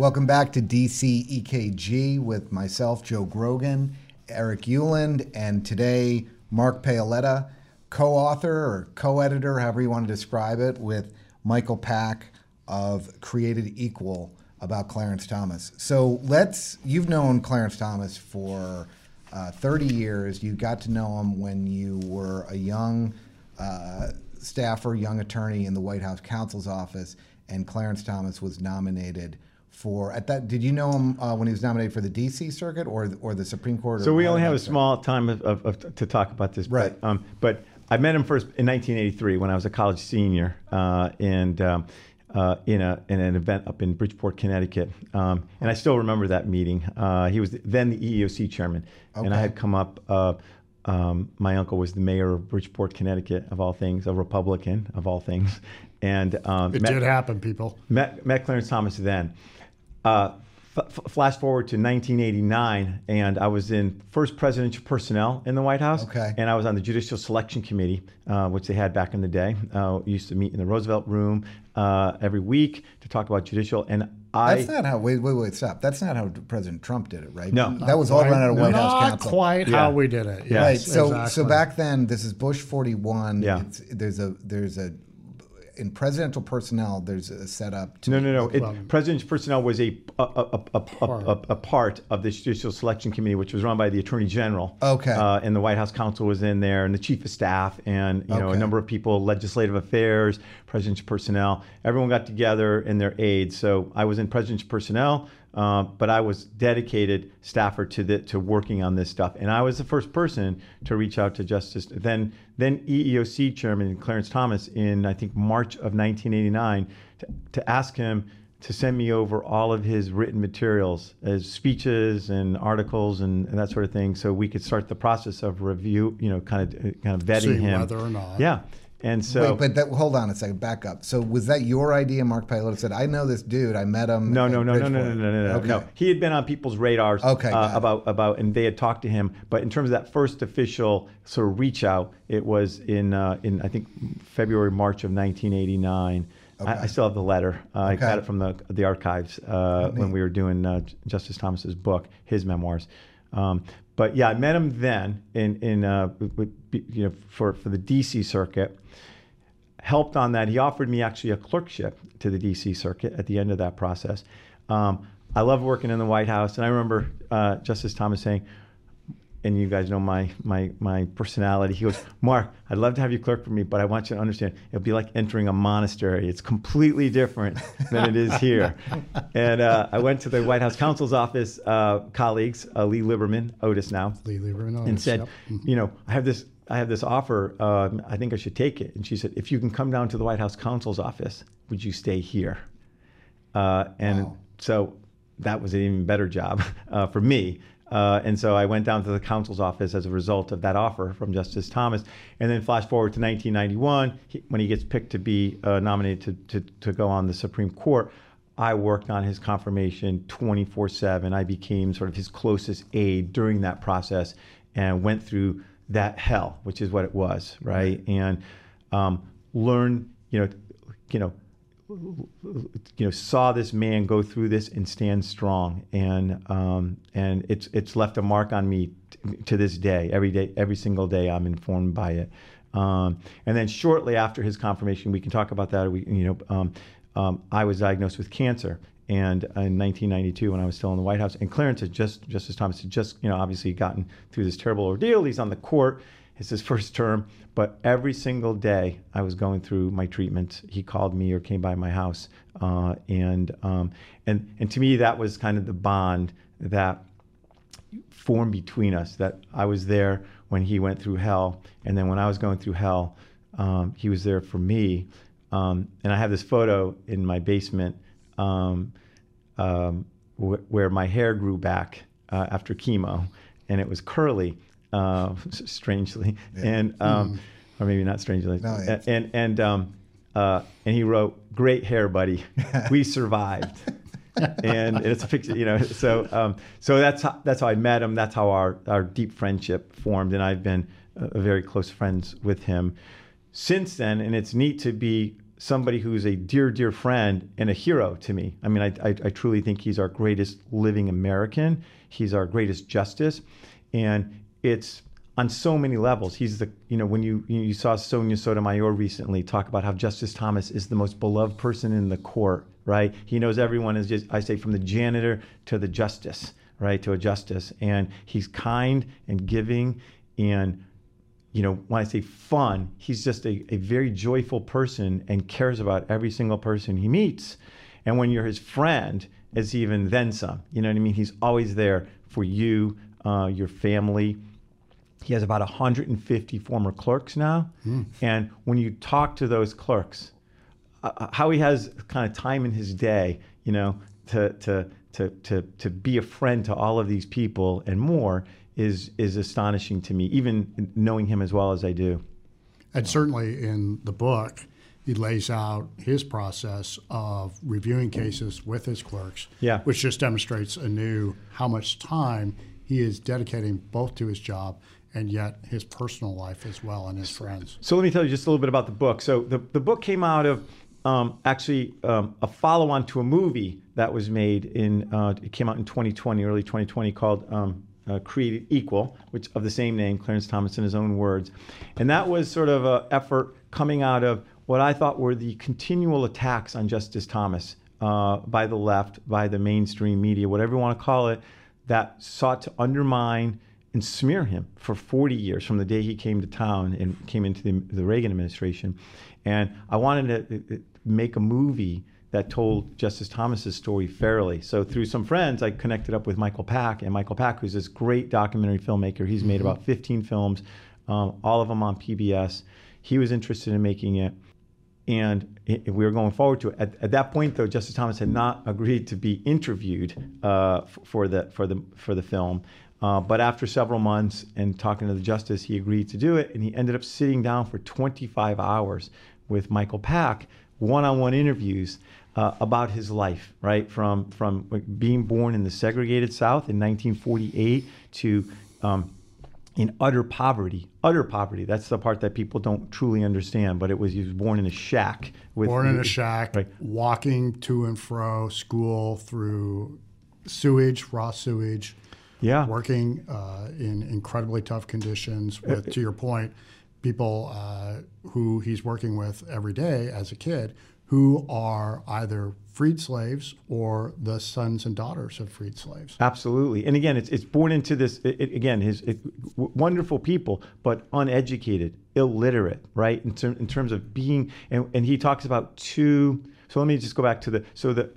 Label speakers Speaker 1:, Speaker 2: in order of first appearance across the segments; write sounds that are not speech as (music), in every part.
Speaker 1: Welcome back to DC EKG with myself, Joe Grogan, Eric Ueland, and today Mark Paoletta, co-author or co-editor, however you want to describe it, with Michael Pack of Created Equal about Clarence Thomas. So let's, you've known Clarence Thomas for uh, 30 years. You got to know him when you were a young uh, staffer, young attorney in the White House counsel's office, and Clarence Thomas was nominated for at that. Did you know him uh, when he was nominated for the D.C. Circuit or or the Supreme Court?
Speaker 2: So we only have a small time of, of, of, to talk about this,
Speaker 1: right?
Speaker 2: But, um, but I met him first in 1983 when I was a college senior, uh, and um, uh, in, a, in an event up in Bridgeport, Connecticut. Um, and I still remember that meeting. Uh, he was then the EEOC chairman, okay. and I had come up. Uh, um, my uncle was the mayor of Bridgeport, Connecticut, of all things, a Republican of all things, and
Speaker 3: um, it met, did happen. People
Speaker 2: met, met Clarence Thomas then. Uh, f- flash forward to 1989, and I was in first presidential personnel in the White House.
Speaker 1: Okay.
Speaker 2: And I was on the Judicial Selection Committee, uh, which they had back in the day. Uh, we used to meet in the Roosevelt Room uh, every week to talk about judicial. And I.
Speaker 1: That's not how. Wait, wait, wait, stop. That's not how President Trump did it, right?
Speaker 2: No,
Speaker 1: that was all run out of White House counsel.
Speaker 3: Not quite yeah. how we did it.
Speaker 1: Yes, right. So, exactly. so back then, this is Bush 41.
Speaker 2: Yeah.
Speaker 1: It's, there's a there's a in presidential personnel, there's a setup.
Speaker 2: To no, no, no. It, well, presidential personnel was a a, a, a, part. a, part of the Judicial Selection Committee, which was run by the Attorney General.
Speaker 1: Okay. Uh,
Speaker 2: and the White House counsel was in there, and the Chief of Staff, and you okay. know a number of people, legislative affairs, presidential personnel. Everyone got together in their aides. So I was in presidential personnel. Uh, but I was dedicated staffer to the, to working on this stuff, and I was the first person to reach out to Justice then then EEOC Chairman Clarence Thomas in I think March of 1989 to, to ask him to send me over all of his written materials as speeches and articles and, and, that sort of thing, so we could start the process of review, you know, kind of kind of vetting
Speaker 3: See
Speaker 2: him.
Speaker 3: whether or not.
Speaker 2: Yeah. And so,
Speaker 1: wait, but that, hold on a second, back up. So was that your idea? Mark Paoletta said, "I know this dude. I met him."
Speaker 2: No, no, no, no, no, no, no, no,
Speaker 1: okay.
Speaker 2: no. He had been on people's radars.
Speaker 1: Okay,
Speaker 2: uh, about about, and they had talked to him. But in terms of that first official sort of reach out, it was in uh, in I think February, March of 1989. Okay. I, I, still have the letter. Uh, okay. I got it from the the archives uh, when we were doing uh, Justice Thomas's book, his memoirs. Um, but yeah, I met him then in in uh, you know for for the D.C. circuit helped on that. He offered me actually a clerkship to the D.C. Circuit at the end of that process. Um, I love working in the White House, and I remember uh, Justice Thomas saying, and you guys know my my my personality. He goes, Mark, I'd love to have you clerk for me, but I want you to understand it'll be like entering a monastery. It's completely different than it is here. (laughs) and uh, I went to the White House counsel's office, uh, colleagues, uh, Lee Liberman, Otis now,
Speaker 3: Lee Liberman, Otis,
Speaker 2: and said,
Speaker 3: yep.
Speaker 2: mm-hmm. you know, I have this I have this offer. Um, I think I should take it. And she said, if you can come down to the White House counsel's office, would you stay here? Uh, and wow. so that was an even better job (laughs) uh, for me. Uh, and so I went down to the counsel's office as a result of that offer from Justice Thomas. And then flash forward to 1991, he, when he gets picked to be uh, nominated to, to, to go on the Supreme Court. I worked on his confirmation 24 7. I became sort of his closest aide during that process and went through that hell, which is what it was, right? And um, learn, you know, you know, you know, saw this man go through this and stand strong, and um, and it's it's left a mark on me t- to this day. Every day, every single day, I'm informed by it. Um, and then shortly after his confirmation, we can talk about that. We, you know, um, um I was diagnosed with cancer, and in 1992 when I was still in the White House. And Clarence had just, Justice Thomas had just, you know, obviously gotten through this terrible ordeal. He's on the court. It's his first term. But every single day I was going through my treatment, he called me or came by my house. Uh, and, um, and, and to me, that was kind of the bond that formed between us, that I was there when he went through hell. And then when I was going through hell, um, he was there for me. Um, and I have this photo in my basement um, um, wh- where my hair grew back uh, after chemo, and it was curly, uh, (laughs) strangely, yeah. and um, mm. or maybe not strangely,
Speaker 1: no,
Speaker 2: and and and, um, uh, and he wrote, "Great hair, buddy. we (laughs) survived." and (laughs) it's a picture, you know. So, um, so that's how, that's how I met him. That's how our, our deep friendship formed, and I've been uh, very close friends with him since then. And it's neat to be somebody who's a dear, dear friend and a hero to me. I mean, I, I, I truly think he's our greatest living American. He's our greatest justice, and it's on so many levels. He's the, you know, when you you saw Sonia Sotomayor recently talk about how Justice Thomas is the most beloved person in the court, right? He knows everyone is just, I say, from the janitor to the justice, right, to a justice, and he's kind and giving, and you know, when I say fun, he's just a, a very joyful person and cares about every single person he meets. And when you're his friend, it's even then some. You know what I mean? He's always there for you, uh, your family he has about 150 former clerks now. Mm. And when you talk to those clerks, uh, uh, how he has kind of time in his day, you know, to, to, to, to, to be a friend to all of these people and more is, is astonishing to me, even knowing him as well as I do.
Speaker 3: And certainly in the book, he lays out his process of reviewing cases with his clerks,
Speaker 2: yeah.
Speaker 3: which just demonstrates anew how much time he is dedicating both to his job and yet his personal life as well and his friends.
Speaker 2: So let me tell you just a little bit about the book. So the, the book came out of um, actually um, a follow-on to a movie that was made in uh, it came out in 2020, early 2020, called um, uh, Created Equal, which of the same name, Clarence Thomas in his own words, and that was sort of an effort coming out of what I thought were the continual attacks on Justice Thomas uh, by the left, by the mainstream media, whatever you want to call it, that sought to undermine and smear him for 40 years from the day he came to town and came into the, the Reagan administration. And I wanted to uh, uh, make a movie that told Justice Thomas's story fairly. So through some friends, I connected up with Michael Pack, and Michael Pack, who's this great documentary filmmaker. He's made mm-hmm. about 15 films, um, all of them on PBS. He was interested in making it, and we were going forward to it. At, at, that point, though, Justice Thomas had not agreed to be interviewed uh, for the for the for the film. Uh, but after several months and talking to the justice, he agreed to do it. And he ended up sitting down for 25 hours with Michael Pack, one on one interviews uh, about his life, right? From, from being born in the segregated South in 1948 to um, in utter poverty. Utter poverty. That's the part that people don't truly understand. But it was he was born in a shack.
Speaker 3: With, born in a shack, right. walking to and fro school through sewage, raw sewage
Speaker 2: yeah.
Speaker 3: working uh, in incredibly tough conditions with, uh, to your point, people uh, who he's working with every day as a kid who are either freed slaves or the sons and daughters of freed slaves.
Speaker 2: Absolutely. And again, it's, it's born into this, it, it, again, his wonderful people, but uneducated, illiterate, right? In, ter- in terms of being, and, and he talks about two, so let me just go back to the, so the,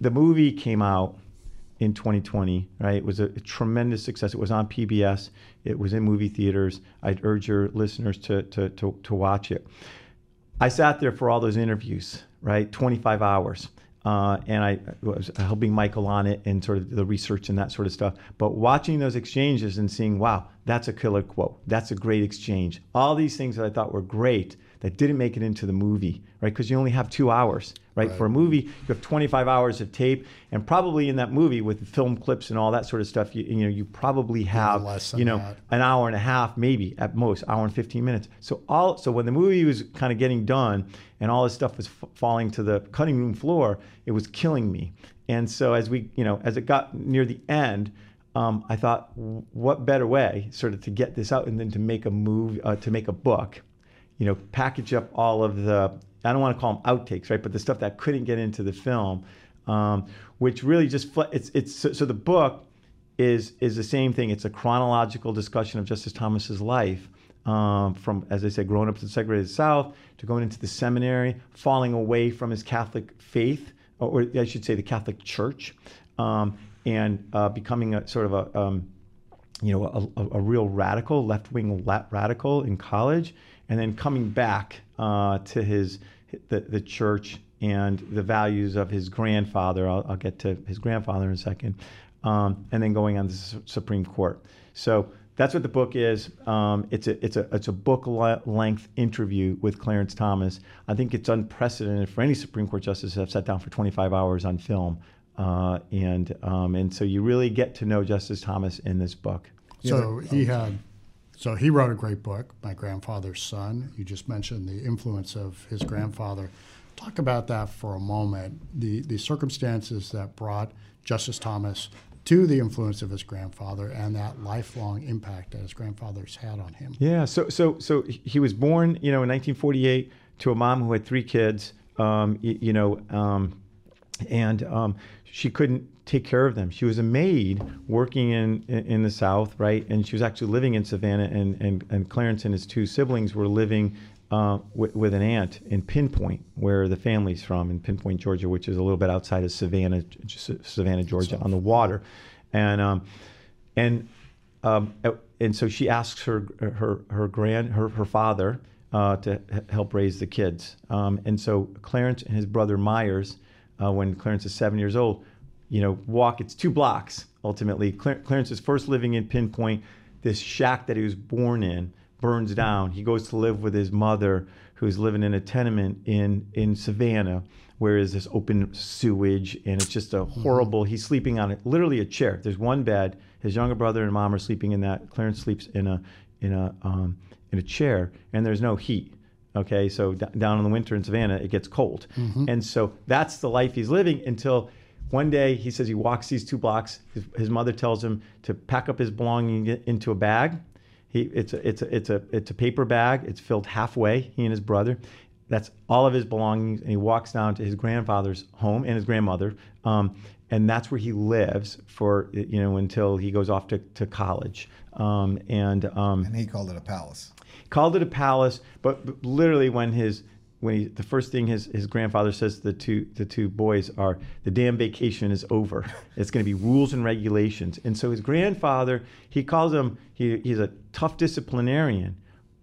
Speaker 2: the movie came out in 2020, right? It was a, a, tremendous success. It was on PBS. It was in movie theaters. I'd urge your listeners to, to, to, to watch it. I sat there for all those interviews, right? 25 hours. Uh, and I was helping Michael on it and sort of the research and that sort of stuff. But watching those exchanges and seeing, wow, that's a killer quote. That's a great exchange. All these things that I thought were great that didn't make it into the movie, right? Because you only have two hours, right? right? For a movie, you have 25 hours of tape, and probably in that movie with film clips and all that sort of stuff, you, you know, you probably have, you know, that. an hour and a half, maybe at most, hour and 15 minutes. So all, so when the movie was kind of getting done, and all this stuff was f- falling to the cutting room floor, it was killing me. And so as we, you know, as it got near the end, um, I thought, what better way, sort of, to get this out and then to make a move, uh, to make a book you know, package up all of the, I don't want to call them outtakes, right? But the stuff that couldn't get into the film, um, which really just, it's, it's, so, so, the book is, is the same thing. It's a chronological discussion of Justice Thomas's life. Um, from, as I said, growing up in the segregated South to going into the seminary, falling away from his Catholic faith, or, I should say the Catholic Church, um, and uh, becoming a sort of a, um, you know, a, a real radical, left-wing radical in college, and then coming back uh, to his the, the church and the values of his grandfather. I'll, I'll get to his grandfather in a second, um, and then going on to the Supreme Court. So that's what the book is. Um, it's a it's a it's a book length interview with Clarence Thomas. I think it's unprecedented for any Supreme Court justice to have sat down for 25 hours on film, uh, and um, and so you really get to know Justice Thomas in this book.
Speaker 3: So he had So he wrote a great book, My Grandfather's Son. You just mentioned the influence of his grandfather. Talk about that for a moment. The the circumstances that brought Justice Thomas to the influence of his grandfather and that lifelong impact that his grandfather's had on him.
Speaker 2: Yeah. So so so he was born, you know, in 1948 to a mom who had three kids. Um, you, you know, um, and um, she couldn't take care of them. She was a maid working in, in, in the South, right? And she was actually living in Savannah, and, and, and Clarence and his two siblings were living uh, with, with, an aunt in Pinpoint, where the family's from, in Pinpoint, Georgia, which is a little bit outside of Savannah, Savannah, Georgia, on the water, and um, and um, and so she asks her her her grand her her father uh, to help raise the kids, um, and so Clarence and his brother Myers, uh, when Clarence is seven years old, you know, walk. It's two blocks ultimately. Clarence is first living in Pinpoint. This shack that he was born in burns down. He goes to live with his mother, who's living in a tenement in in Savannah, where is this open sewage, and it's just a mm-hmm. horrible. He's sleeping on it, literally a chair. There's one bed. His younger brother and mom are sleeping in that. Clarence sleeps in a in a um, in a chair, and there's no heat. Okay, so d- down in the winter in Savannah, it gets cold, mm-hmm. and so that's the life he's living until one day, he says he walks these two blocks. His, his mother tells him to pack up his belongings into a bag. He, it's, a, it's, a, it's, a, it's a paper bag. It's filled halfway, he and his brother. That's all of his belongings. And he walks down to his grandfather's home and his grandmother. Um, and that's where he lives for, you know, until he goes off to, to college. Um, and, um,
Speaker 1: and he called it a palace.
Speaker 2: Called it a palace, but, but literally when his when he the first thing his, his grandfather says to the two the two boys are the damn vacation is over (laughs) it's going to be rules and regulations and so his grandfather he calls him he, he's a tough disciplinarian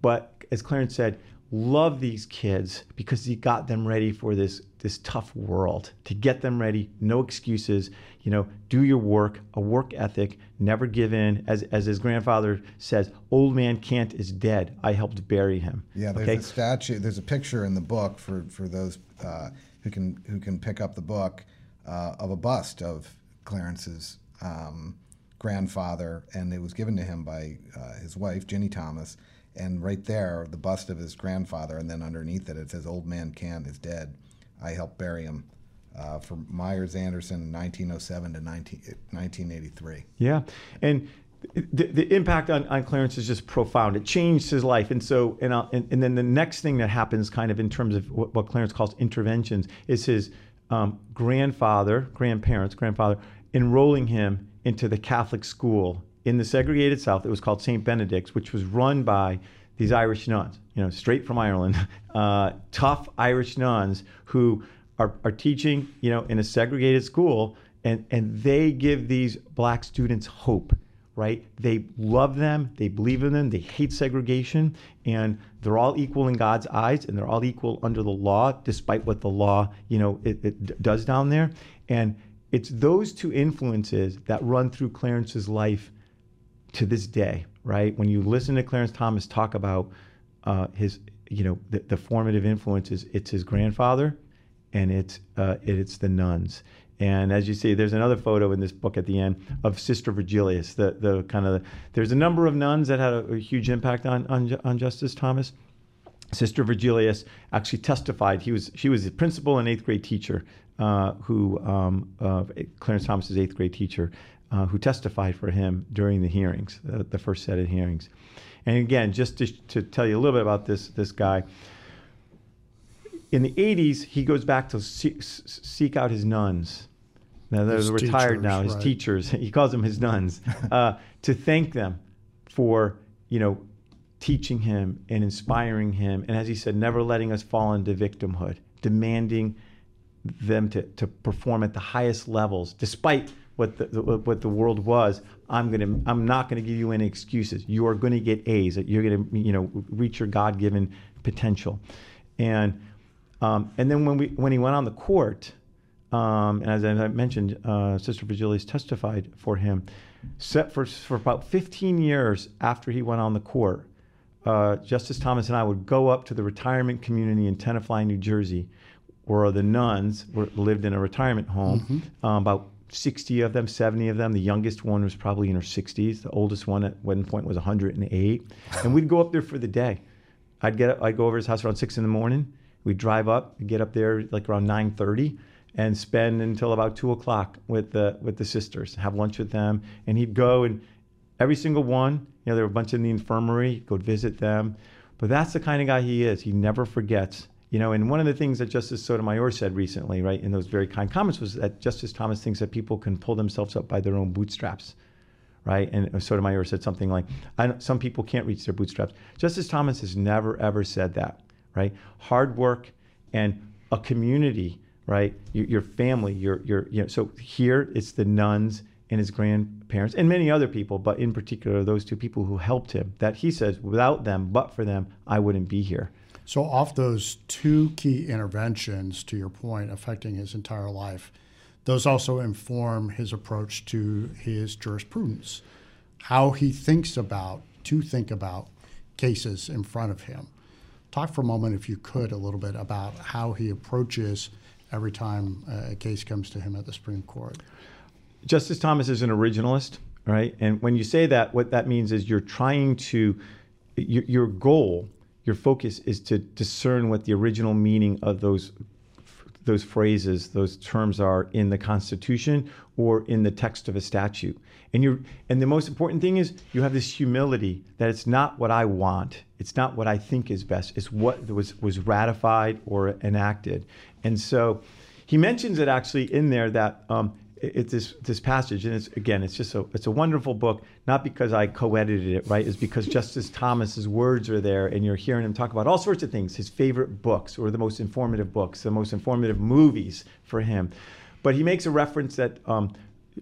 Speaker 2: but as clarence said love these kids because he got them ready for this this tough world. To get them ready no excuses you know do your work a work ethic never give in. As as his grandfather says old man can't is dead. I helped bury him.
Speaker 1: Yeah there's okay? a statue there's a picture in the book for for those uh, who can who can pick up the book uh, of a bust of clarence's um, grandfather and it was given to him by uh, his wife ginni thomas and right there, the bust of his grandfather, and then underneath it, it says "Old Man Can't is dead." I helped bury him uh, for Myers Anderson, 1907 to 19, 1983.
Speaker 2: Yeah, and the, the impact on, on Clarence is just profound. It changed his life, and so and, and, and then the next thing that happens, kind of in terms of what, what Clarence calls interventions, is his um, grandfather, grandparents, grandfather enrolling him into the Catholic school in the segregated South. It was called St. Benedict's, which was run by these Irish nuns, you know, straight from Ireland, (laughs) uh, tough Irish nuns who are, are teaching, you know, in a segregated school, and, and they give these black students hope, right? They love them, they believe in them, they hate segregation, and they're all equal in God's eyes, and they're all equal under the law, despite what the law, you know, it, it does down there. And it's those two influences that run through Clarence's life to this day, right? When you listen to Clarence Thomas talk about uh, his, you know, the, the, formative influences, it's his grandfather, and it's uh, it's the nuns. And as you see, there's another photo in this book at the end of Sister Virgilius. The the kind of there's a number of nuns that had a, a huge impact on, on on Justice Thomas. Sister Virgilius actually testified. He was she was a principal and eighth grade teacher uh, who um, uh, Clarence Thomas's eighth grade teacher, uh, who testified for him during the hearings, uh, the first set of hearings. And again, just to, to, tell you a little bit about this, this guy, in the 80s, he goes back to seek, seek out his nuns. Now they're his retired teachers, now, his right. teachers. (laughs) He calls them his nuns, (laughs) uh, to thank them for you know teaching him and inspiring him, and as he said, never letting us fall into victimhood, demanding them to, to perform at the highest levels, despite what the, what the world was. I'm gonna I'm not gonna give you any excuses. You are gonna get A's. You're gonna you know reach your God-given potential, and um, and then when we when he went on the court, um, and as I mentioned, uh, Sister Virgilius testified for him. Set for for about 15 years after he went on the court, uh, Justice Thomas and I would go up to the retirement community in Tenafly, New Jersey, where the nuns were, lived in a retirement home, mm-hmm. um, about 60 of them, 70 of them. The youngest one was probably in her 60s. The oldest one at one point was 108. and we'd go up there for the day. I'd get up, I'd go over his house around six in the morning. We'd drive up, get up there like around 9:30, and spend until about two o'clock with the with the sisters. Have lunch with them, and he'd go and every single one. You know, there were a bunch in the infirmary. Go visit them. But that's the kind of guy he is. He never forgets. You know, and one of the things that Justice Sotomayor said recently, right, in those very kind comments, was that Justice Thomas thinks that people can pull themselves up by their own bootstraps, right? And Sotomayor said something like, "Some people can't reach their bootstraps." Justice Thomas has never ever said that, right? Hard work and a community, right? Your, your family, your your you know. So here it's the nuns and his grandparents and many other people, but in particular those two people who helped him. That he says, without them, but for them, I wouldn't be here.
Speaker 3: So, off those two key interventions, to your point, affecting his entire life, those also inform his approach to his jurisprudence, how he thinks about, to think about cases in front of him. Talk for a moment, if you could, a little bit about how he approaches every time a case comes to him at the Supreme Court.
Speaker 2: Justice Thomas is an originalist, right? And when you say that, what that means is you're trying to, your, your goal your focus is to discern what the original meaning of those those phrases, those terms are in the Constitution or in the text of a statute. And you and the most important thing is you have this humility that it's not what I want, it's not what I think is best, it's what was was ratified or enacted. And so he mentions it actually in there that um, it's this this passage, and it's again, it's just a it's a wonderful book. Not because I co-edited it, right? It's because Justice Thomas's words are there, and you're hearing him talk about all sorts of things, his favorite books, or the most informative books, the most informative movies for him. But he makes a reference that um,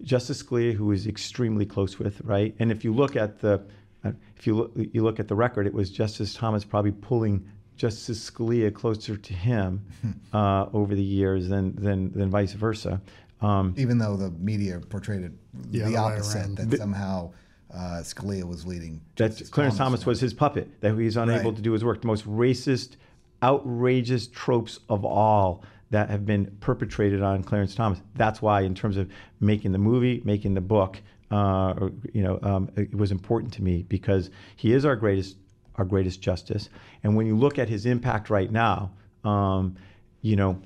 Speaker 2: Justice Scalia, who is extremely close with, right? And if you look at the uh, if you look, you look at the record, it was Justice Thomas probably pulling Justice Scalia closer to him (laughs) uh, over the years than, than, than vice versa.
Speaker 1: Um, Even though the media portrayed it yeah, the opposite, that somehow uh, Scalia was leading.
Speaker 2: That Clarence Thomas, Thomas was his puppet, that he's unable right. to do his work. The most racist, outrageous tropes of all that have been perpetrated on Clarence Thomas. That's why, in terms of making the movie, making the book, uh, or, you know, um, it was important to me because he is our greatest, our greatest justice. And when you look at his impact right now, um, you know,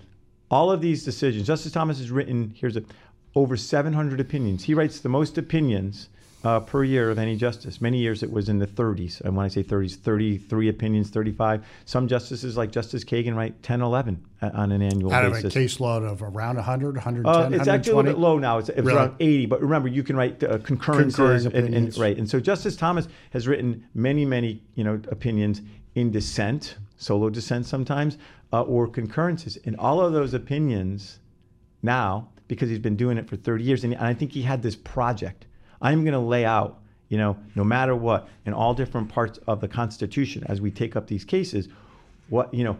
Speaker 2: all of these decisions, Justice Thomas has written, here's a, over 700 opinions. He writes the most opinions uh, per year of any justice. Many years it was in the 30s. And when I say 30s, 33 opinions, 35. Some justices, like Justice Kagan, write 10, 11 on an annual
Speaker 3: Out
Speaker 2: basis.
Speaker 3: Out of a caseload of around 100, 110, uh,
Speaker 2: It's actually a little bit low now. It's, it's really? around 80. But remember, you can write uh, concurrences. And, and, right. And so Justice Thomas has written many, many you know, opinions in dissent, solo dissent sometimes, uh, or concurrences. In all of those opinions now, because he's been doing it for 30 years, and I think he had this project. I'm going to lay out, you know, no matter what, in all different parts of the Constitution as we take up these cases, what, you know,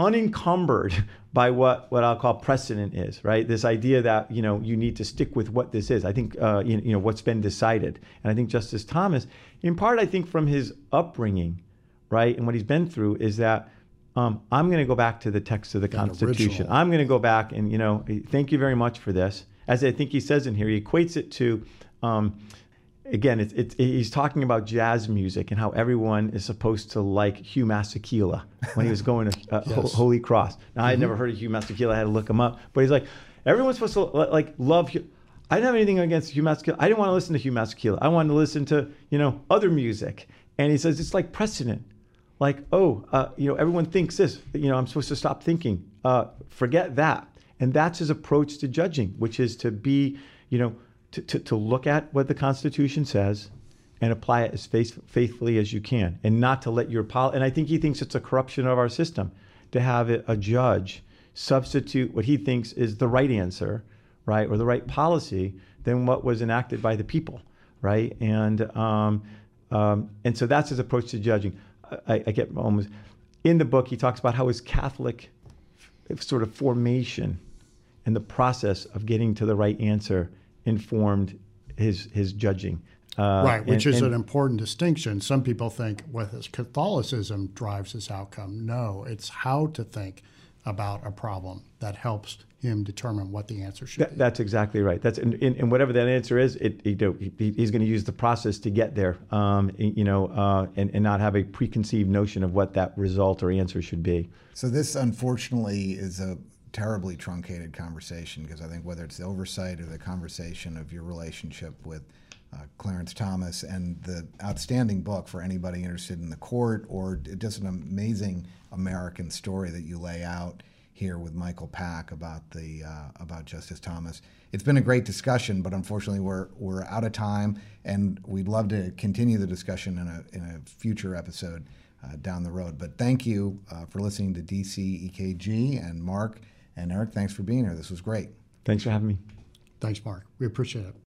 Speaker 2: unencumbered (laughs) by what, what I'll call precedent is, right? This idea that, you know, you need to stick with what this is. I think, uh, you, you know, what's been decided. And I think Justice Thomas, in part, I think from his upbringing, right, and what he's been through, is that um, I'm going to go back to the text of the Constitution. I'm going to go back and, you know, thank you very much for this. As I think he says in here, he equates it to, um, again, it's, it's, he's talking about jazz music and how everyone is supposed to like Hugh Masekela when he was going to (laughs) uh, yes. Holy Cross. Now, mm-hmm. I had never heard of Hugh Masekela. I had to look him up. But he's like, everyone's supposed to like love Hugh. I didn't have anything against Hugh Masekela. I didn't want to listen to Hugh Masekela. I wanted to listen to, you know, other music. And he says it's like precedent like, oh, uh, you know, everyone thinks this. You know, I'm supposed to stop thinking. Uh, forget that. And that's his approach to judging, which is to be, you know, to, to, to look at what the Constitution says and apply it as faith, faithfully as you can, and not to let your pol. And I think he thinks it's a corruption of our system to have a judge substitute what he thinks is the right answer, right, or the right policy than what was enacted by the people, right? And um, um, and so that's his approach to judging. I, I get almost in the book. He talks about how his Catholic sort of formation and the process of getting to the right answer informed his his judging.
Speaker 3: Uh, right, which and, is and, an important distinction. Some people think, well, his Catholicism drives his outcome. No, it's how to think about a problem that helps him determine what the answer should
Speaker 2: That,
Speaker 3: be.
Speaker 2: that's exactly right. That's and, and, and whatever that answer is, it, you know, he, he's going to use the process to get there. Um, you know, uh, and, and not have a preconceived notion of what that result or answer should be.
Speaker 1: So this, unfortunately, is a terribly truncated conversation because I think whether it's the oversight or the conversation of your relationship with uh, Clarence Thomas and the outstanding book for anybody interested in the court or just an amazing American story that you lay out here with Michael Pack about the uh, about Justice Thomas. It's been a great discussion, but unfortunately we're we're out of time, and we'd love to continue the discussion in a in a future episode uh, down the road. But thank you uh, for listening to DC EKG and Mark and Eric. Thanks for being here. This was great.
Speaker 2: Thanks for having me.
Speaker 3: Thanks, Mark. We appreciate it.